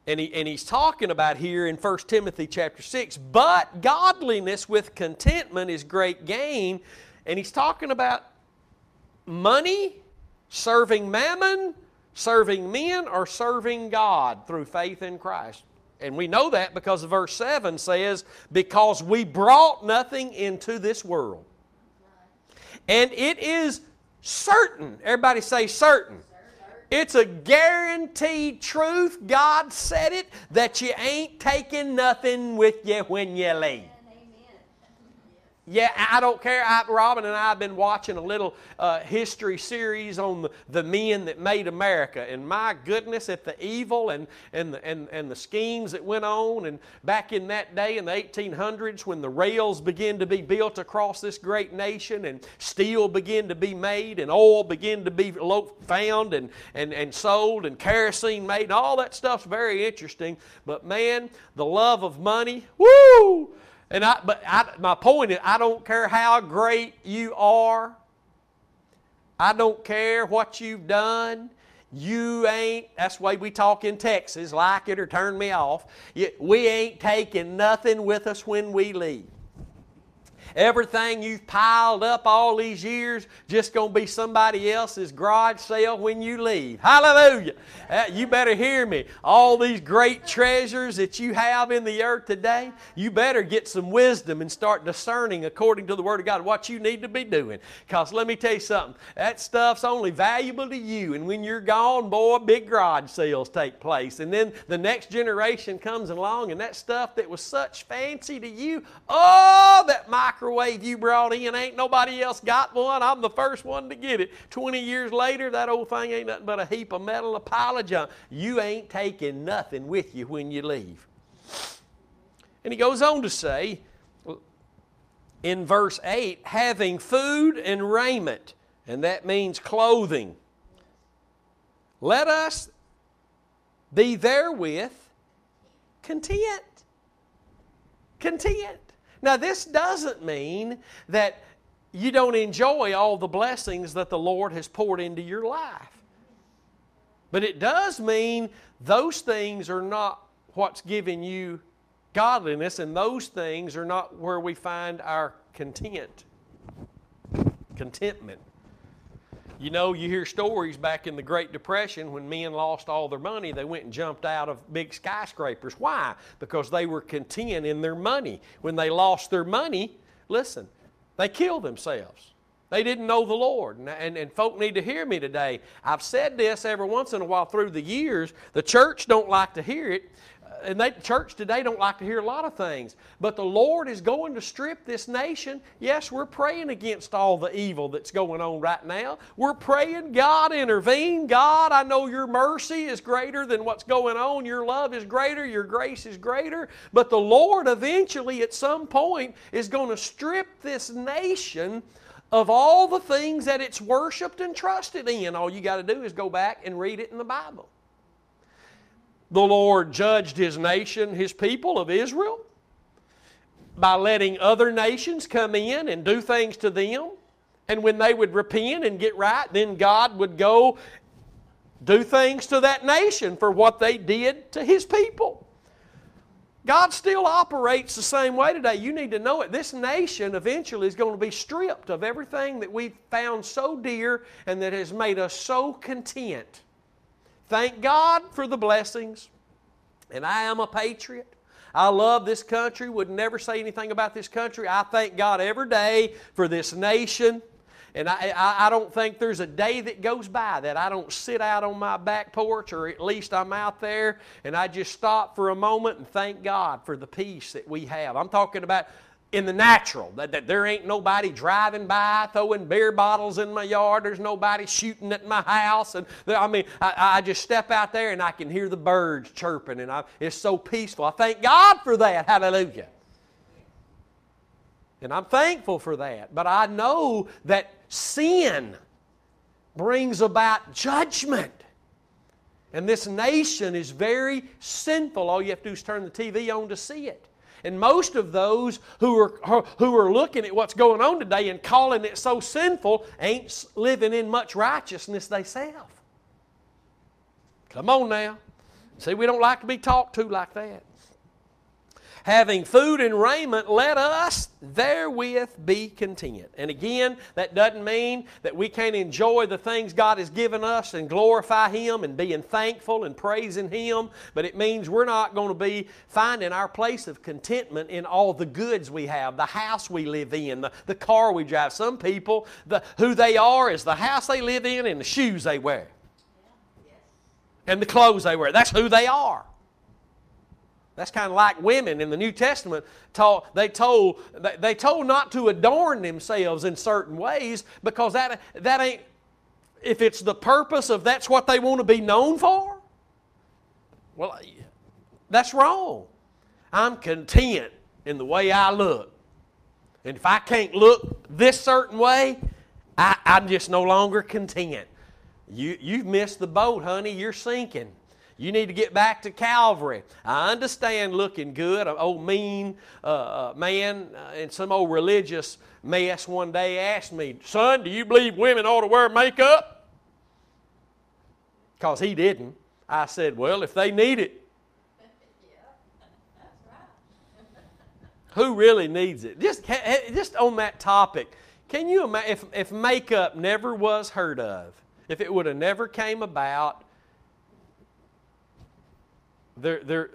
and, he, and he's talking about here in 1 Timothy chapter 6, but godliness with contentment is great gain. And he's talking about money, serving mammon, serving men, or serving God through faith in Christ. And we know that because verse 7 says, Because we brought nothing into this world. And it is certain, everybody say certain it's a guaranteed truth. God said it that you ain't taking nothing with you when you leave. Yeah, I don't care. I, Robin and I have been watching a little uh, history series on the, the men that made America. And my goodness, at the evil and, and, the, and, and the schemes that went on. And back in that day in the 1800s, when the rails began to be built across this great nation, and steel began to be made, and oil began to be found and, and, and sold, and kerosene made, and all that stuff's very interesting. But man, the love of money, woo! And I, but I, my point is, I don't care how great you are. I don't care what you've done. You ain't, that's the way we talk in Texas, like it or turn me off. We ain't taking nothing with us when we leave. Everything you've piled up all these years just going to be somebody else's garage sale when you leave. Hallelujah. Uh, you better hear me. All these great treasures that you have in the earth today, you better get some wisdom and start discerning according to the Word of God what you need to be doing. Because let me tell you something, that stuff's only valuable to you. And when you're gone, boy, big garage sales take place. And then the next generation comes along and that stuff that was such fancy to you, oh, that micro microwave you brought in, ain't nobody else got one. I'm the first one to get it. 20 years later, that old thing ain't nothing but a heap of metal, a pile of junk. You ain't taking nothing with you when you leave. And he goes on to say in verse 8 having food and raiment, and that means clothing. let us be therewith content. Content. Now, this doesn't mean that you don't enjoy all the blessings that the Lord has poured into your life. But it does mean those things are not what's giving you godliness, and those things are not where we find our content. Contentment. You know, you hear stories back in the Great Depression when men lost all their money, they went and jumped out of big skyscrapers. Why? Because they were content in their money. When they lost their money, listen, they killed themselves. They didn't know the Lord. And, and, and, folk need to hear me today. I've said this every once in a while through the years. The church don't like to hear it uh, and they, church today don't like to hear a lot of things. But the Lord is going to strip this nation. Yes, we're praying against all the evil that's going on right now. We're praying, God, intervene. God, I know your mercy is greater than what's going on. Your love is greater. Your grace is greater. But the Lord eventually, at some point, is going to strip this nation of all the things that it's worshiped and trusted in. All you got to do is go back and read it in the Bible the Lord judged his nation, his people of Israel, by letting other nations come in and do things to them. And when they would repent and get right, then God would go do things to that nation for what they did to his people. God still operates the same way today. You need to know it. This nation eventually is going to be stripped of everything that we've found so dear and that has made us so content. Thank God for the blessings. And I am a patriot. I love this country, would never say anything about this country. I thank God every day for this nation. And I, I, don't think there's a day that goes by that I don't sit out on my back porch, or at least I'm out there, and I just stop for a moment and thank God for the peace that we have. I'm talking about in the natural. That, that there ain't nobody driving by throwing beer bottles in my yard. There's nobody shooting at my house. And I mean, I, I just step out there and I can hear the birds chirping, and I, it's so peaceful. I thank God for that. Hallelujah. And I'm thankful for that. But I know that sin brings about judgment. And this nation is very sinful. All you have to do is turn the TV on to see it. And most of those who are, who are looking at what's going on today and calling it so sinful ain't living in much righteousness themselves. Come on now. See, we don't like to be talked to like that having food and raiment, let us therewith be content. And again, that doesn't mean that we can't enjoy the things God has given us and glorify Him and being thankful and praising Him, but it means we're not going to be finding our place of contentment in all the goods we have, the house we live in, the, the car we drive. Some people, the, who they are is the house they live in and the shoes they wear. And the clothes they wear. That's who they are. That's kind of like women in the New Testament. Told, they, told, they told not to adorn themselves in certain ways because that, that ain't, if it's the purpose of that's what they want to be known for, well, that's wrong. I'm content in the way I look. And if I can't look this certain way, I, I'm just no longer content. You, you've missed the boat, honey. You're sinking. You need to get back to Calvary. I understand looking good. An old mean uh, uh, man uh, and some old religious mess one day asked me, Son, do you believe women ought to wear makeup? Because he didn't. I said, Well, if they need it. *laughs* Who really needs it? Just, just on that topic, can you imagine if, if makeup never was heard of, if it would have never came about, there, there,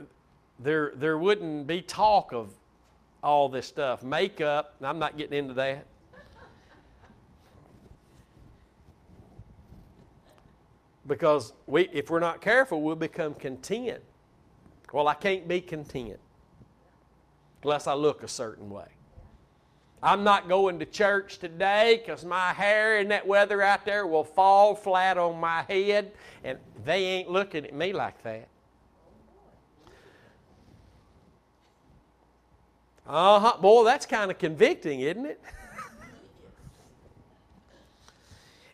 there, there wouldn't be talk of all this stuff. Makeup, I'm not getting into that. Because we, if we're not careful, we'll become content. Well, I can't be content unless I look a certain way. I'm not going to church today because my hair in that weather out there will fall flat on my head, and they ain't looking at me like that. Uh huh. Boy, that's kind of convicting, isn't it? *laughs*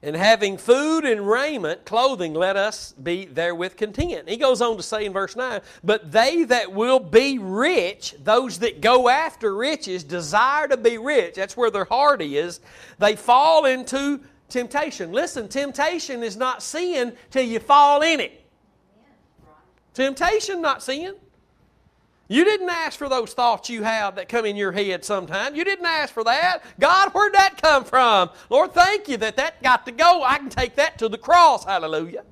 And having food and raiment, clothing, let us be therewith content. He goes on to say in verse 9, But they that will be rich, those that go after riches, desire to be rich, that's where their heart is, they fall into temptation. Listen, temptation is not sin till you fall in it. Temptation, not sin. You didn't ask for those thoughts you have that come in your head sometimes. You didn't ask for that. God, where'd that come from? Lord, thank you that that got to go. I can take that to the cross. Hallelujah.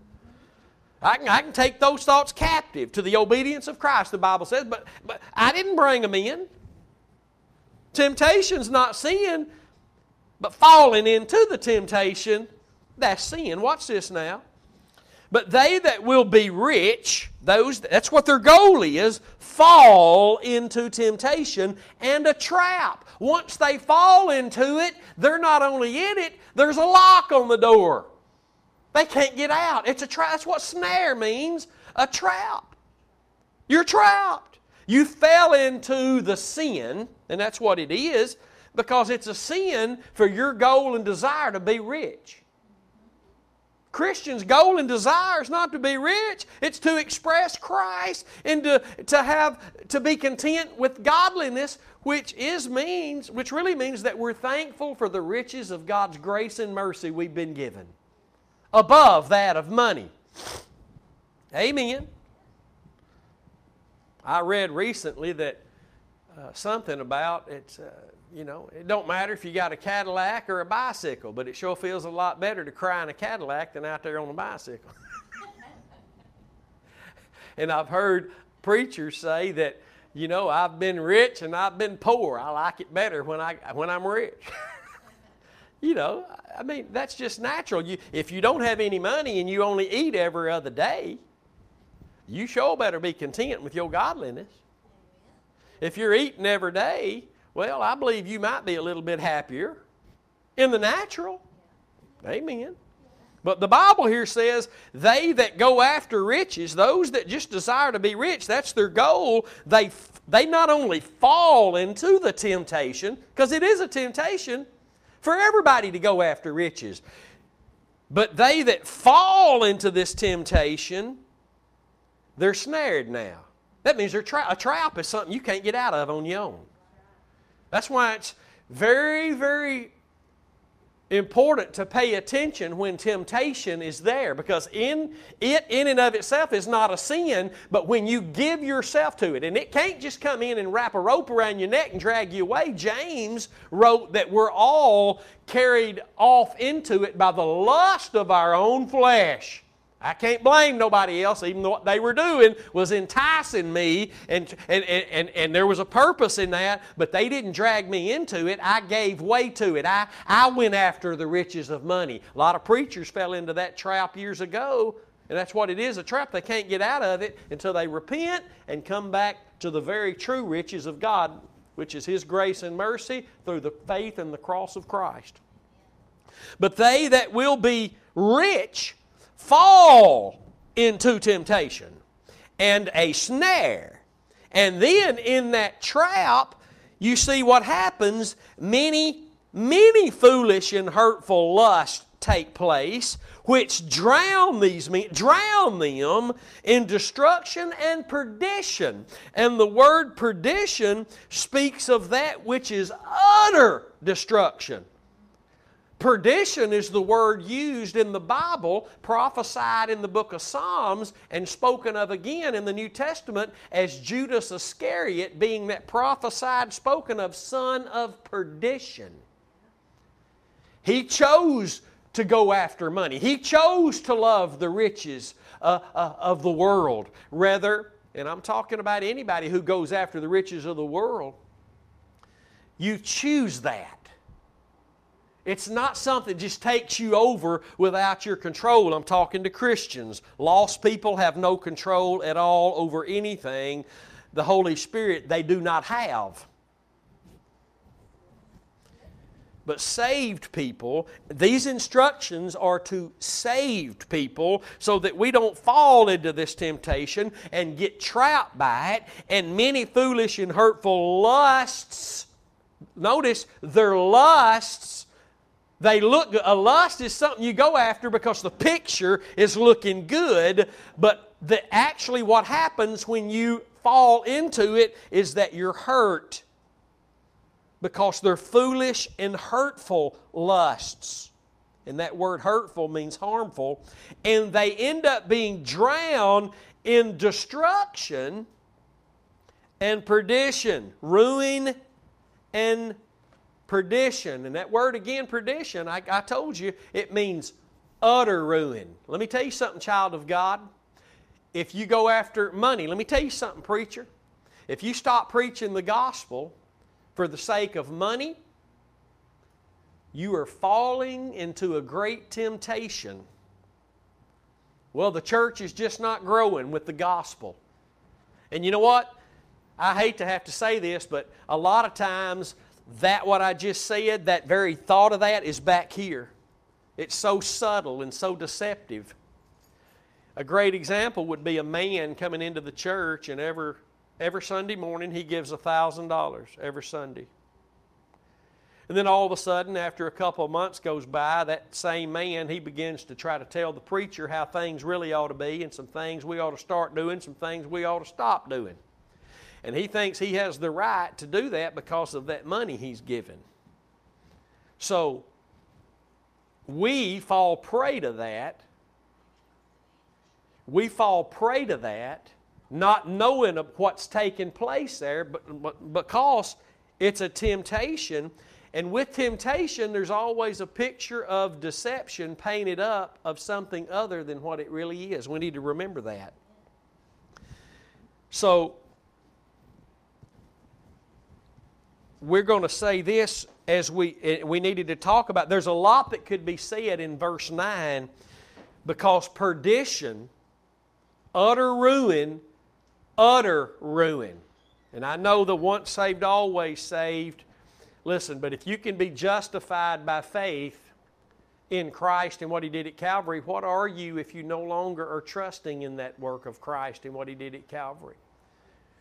I can, I can take those thoughts captive to the obedience of Christ, the Bible says, but, but I didn't bring them in. Temptation's not sin, but falling into the temptation, that's sin. Watch this now. But they that will be rich, those that's what their goal is, fall into temptation and a trap. Once they fall into it, they're not only in it, there's a lock on the door. They can't get out. It's a trap. That's what snare means, a trap. You're trapped. You fell into the sin, and that's what it is, because it's a sin for your goal and desire to be rich. Christians' goal and desire is not to be rich, it's to express Christ and to, to have to be content with godliness, which is means, which really means that we're thankful for the riches of God's grace and mercy we've been given. Above that of money. Amen. I read recently that uh, something about it's uh, you know, it don't matter if you got a Cadillac or a bicycle, but it sure feels a lot better to cry in a Cadillac than out there on a bicycle. *laughs* and I've heard preachers say that, you know, I've been rich and I've been poor. I like it better when I when I'm rich. *laughs* you know, I mean, that's just natural. You, if you don't have any money and you only eat every other day, you sure better be content with your godliness. If you're eating every day, well, I believe you might be a little bit happier in the natural. Amen. But the Bible here says, they that go after riches, those that just desire to be rich, that's their goal, they, they not only fall into the temptation, because it is a temptation for everybody to go after riches, but they that fall into this temptation, they're snared now. That means tra- a trap is something you can't get out of on your own. That's why it's very, very important to pay attention when temptation is there because in it in and of itself is not a sin but when you give yourself to it and it can't just come in and wrap a rope around your neck and drag you away. James wrote that we're all carried off into it by the lust of our own flesh I can't blame nobody else, even though what they were doing was enticing me, and, and, and, and there was a purpose in that, but they didn't drag me into it. I gave way to it. I, I went after the riches of money. A lot of preachers fell into that trap years ago, and that's what it is a trap. They can't get out of it until they repent and come back to the very true riches of God, which is His grace and mercy through the faith and the cross of Christ. But they that will be rich, fall into temptation and a snare. And then in that trap, you see what happens. Many, many foolish and hurtful lusts take place, which drown these men, drown them in destruction and perdition. And the word perdition speaks of that which is utter destruction. Perdition is the word used in the Bible, prophesied in the book of Psalms, and spoken of again in the New Testament as Judas Iscariot being that prophesied, spoken of son of perdition. He chose to go after money, he chose to love the riches uh, uh, of the world. Rather, and I'm talking about anybody who goes after the riches of the world, you choose that. It's not something that just takes you over without your control. I'm talking to Christians. Lost people have no control at all over anything. The Holy Spirit, they do not have. But saved people, these instructions are to saved people so that we don't fall into this temptation and get trapped by it. And many foolish and hurtful lusts, notice, their lusts They look. A lust is something you go after because the picture is looking good, but the, actually what happens when you fall into it is that you're hurt because they're foolish and hurtful lusts. And that word hurtful means harmful. And they end up being drowned in destruction and perdition, ruin and perdition. And that word again, perdition, I, I told you, it means utter ruin. Let me tell you something, child of God. If you go after money, let me tell you something, preacher. If you stop preaching the gospel for the sake of money, you are falling into a great temptation. Well, the church is just not growing with the gospel. And you know what? I hate to have to say this, but a lot of times that what I just said, that very thought of that is back here. It's so subtle and so deceptive. A great example would be a man coming into the church and every, every Sunday morning he gives $1,000 every Sunday. And then all of a sudden, after a couple of months goes by, that same man, he begins to try to tell the preacher how things really ought to be and some things we ought to start doing, some things we ought to stop doing. And he thinks he has the right to do that because of that money he's given. So, we fall prey to that. We fall prey to that, not knowing what's taking place there, but, but because it's a temptation. And with temptation, there's always a picture of deception painted up of something other than what it really is. We need to remember that. So, we're going to say this as we, eh, we needed to talk about. There's a lot that could be said in verse 9 because perdition, utter ruin, utter ruin. And I know the once saved, always saved. Listen, but if you can be justified by faith in Christ and what He did at Calvary, what are you if you no longer are trusting in that work of Christ and what He did at Calvary?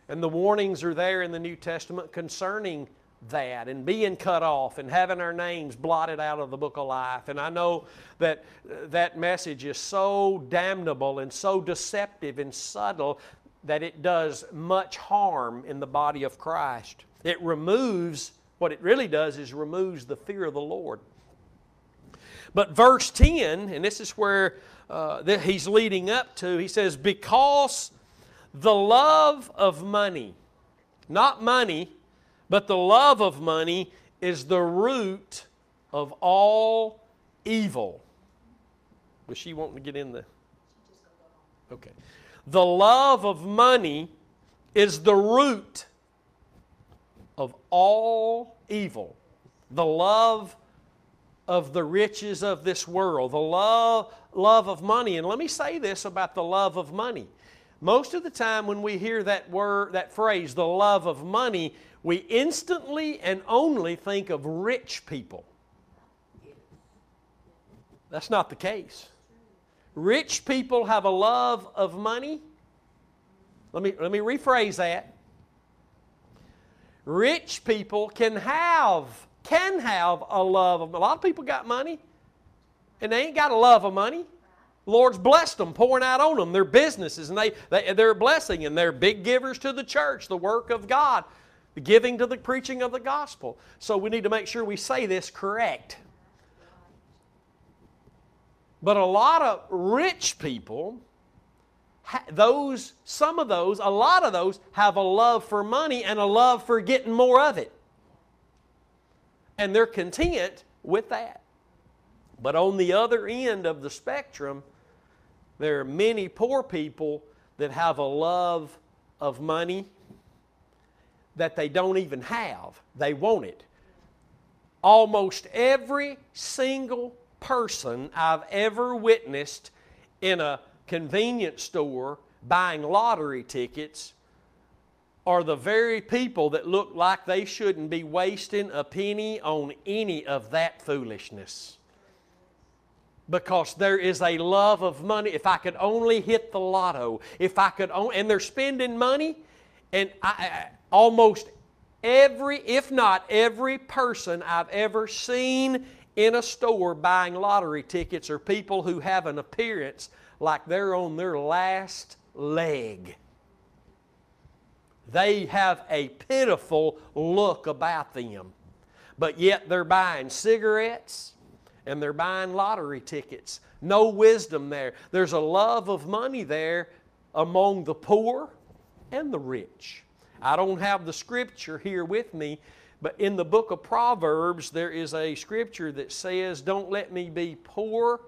And the warnings are there in the New Testament concerning that and being cut off and having our names blotted out of the book of life. And I know that that message is so damnable and so deceptive and subtle that it does much harm in the body of Christ. It removes, what it really does is removes the fear of the Lord. But verse 10, and this is where uh, he's leading up to, he says, Because the love of money, not money, but the love of money is the root of all evil. Was she wanting to get in the. Okay. The love of money is the root of all evil. The love of the riches of this world, the love, love of money. And let me say this about the love of money. Most of the time when we hear that word, that phrase, the love of money, we instantly and only think of rich people. That's not the case. Rich people have a love of money. Let me, let me rephrase that. Rich people can have, can have a love of A lot of people got money, and they ain't got a love of money. Lord's blessed them, pouring out on them, their businesses, and they, they, they're a blessing, and they're big givers to the church, the work of God giving to the preaching of the gospel. So we need to make sure we say this correct. But a lot of rich people, those, some of those, a lot of those have a love for money and a love for getting more of it. And they're content with that. But on the other end of the spectrum, there are many poor people that have a love of money that they don't even have. They want it. Almost every single person I've ever witnessed in a convenience store buying lottery tickets are the very people that look like they shouldn't be wasting a penny on any of that foolishness. Because there is a love of money. If I could only hit the lotto, if I could, and they're spending money, and I, almost every, if not every person I've ever seen in a store buying lottery tickets are people who have an appearance like they're on their last leg. They have a pitiful look about them. But yet they're buying cigarettes and they're buying lottery tickets. No wisdom there. There's a love of money there among the poor and the rich. I don't have the scripture here with me, but in the book of Proverbs, there is a scripture that says, Don't let me be poor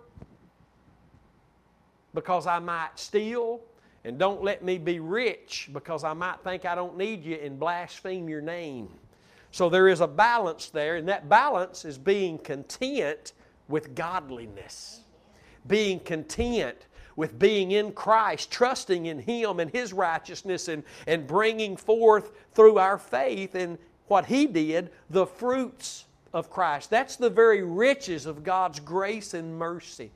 because I might steal, and don't let me be rich because I might think I don't need you and blaspheme your name. So there is a balance there, and that balance is being content with godliness, being content with being in Christ, trusting in Him and His righteousness, and, and bringing forth through our faith and what He did the fruits of Christ. That's the very riches of God's grace and mercy.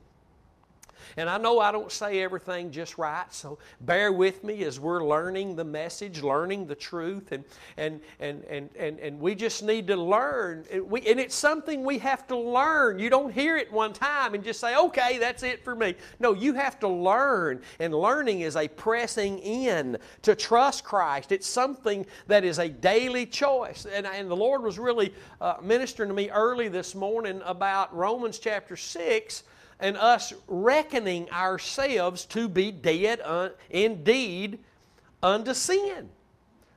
And I know I don't say everything just right, so bear with me as we're learning the message, learning the truth, and, and, and, and, and, and we just need to learn. And, we, and it's something we have to learn. You don't hear it one time and just say, okay, that's it for me. No, you have to learn, and learning is a pressing in to trust Christ. It's something that is a daily choice. And, and the Lord was really uh, ministering to me early this morning about Romans chapter 6 and us reckoning ourselves to be dead un- indeed unto sin.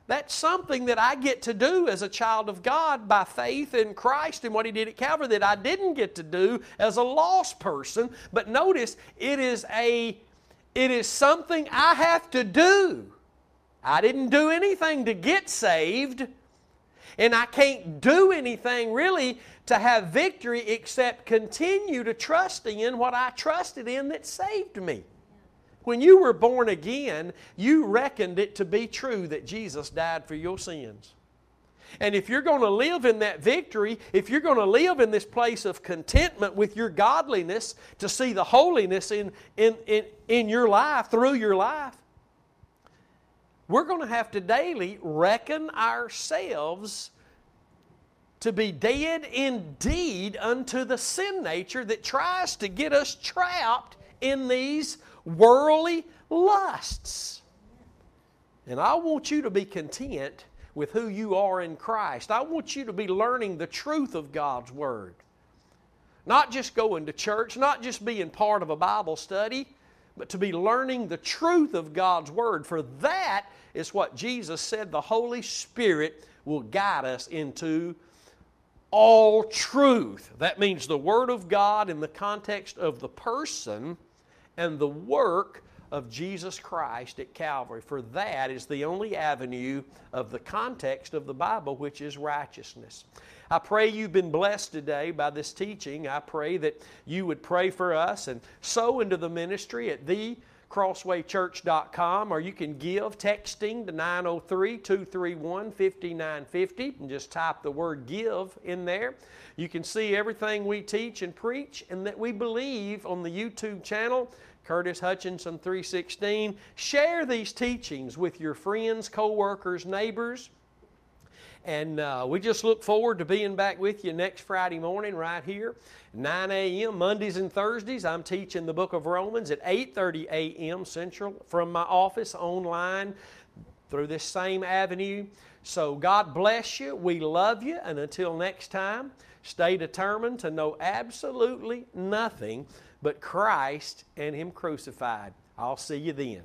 That's something that I get to do as a child of God by faith in Christ and what He did at Calvary that I didn't get to do as a lost person. But notice, it is a it is something I have to do. I didn't do anything to get saved, and I can't do anything really to have victory except continue to trust in what I trusted in that saved me. When you were born again, you reckoned it to be true that Jesus died for your sins. And if you're going to live in that victory, if you're going to live in this place of contentment with your godliness, to see the holiness in, in, in, in your life, through your life, we're going to have to daily reckon ourselves to be dead indeed unto the sin nature that tries to get us trapped in these worldly lusts. And I want you to be content with who you are in Christ. I want you to be learning the truth of God's Word. Not just going to church, not just being part of a Bible study, but to be learning the truth of God's Word. For that is what Jesus said the Holy Spirit will guide us into all truth. That means the Word of God in the context of the person and the work of Jesus Christ at Calvary. For that is the only avenue of the context of the Bible, which is righteousness. I pray you've been blessed today by this teaching. I pray that you would pray for us and sow into the ministry at the crosswaychurch.com or you can give texting to 903 231 5950 and just type the word give in there. You can see everything we teach and preach and that we believe on the YouTube channel. Curtis Hutchinson 316. Share these teachings with your friends, co workers, neighbors. And uh, we just look forward to being back with you next Friday morning right here, 9 a.m. Mondays and Thursdays. I'm teaching the book of Romans at 8:30 a.m. Central from my office online through this same avenue. So God bless you. We love you. And until next time, stay determined to know absolutely nothing but Christ and Him crucified. I'll see you then.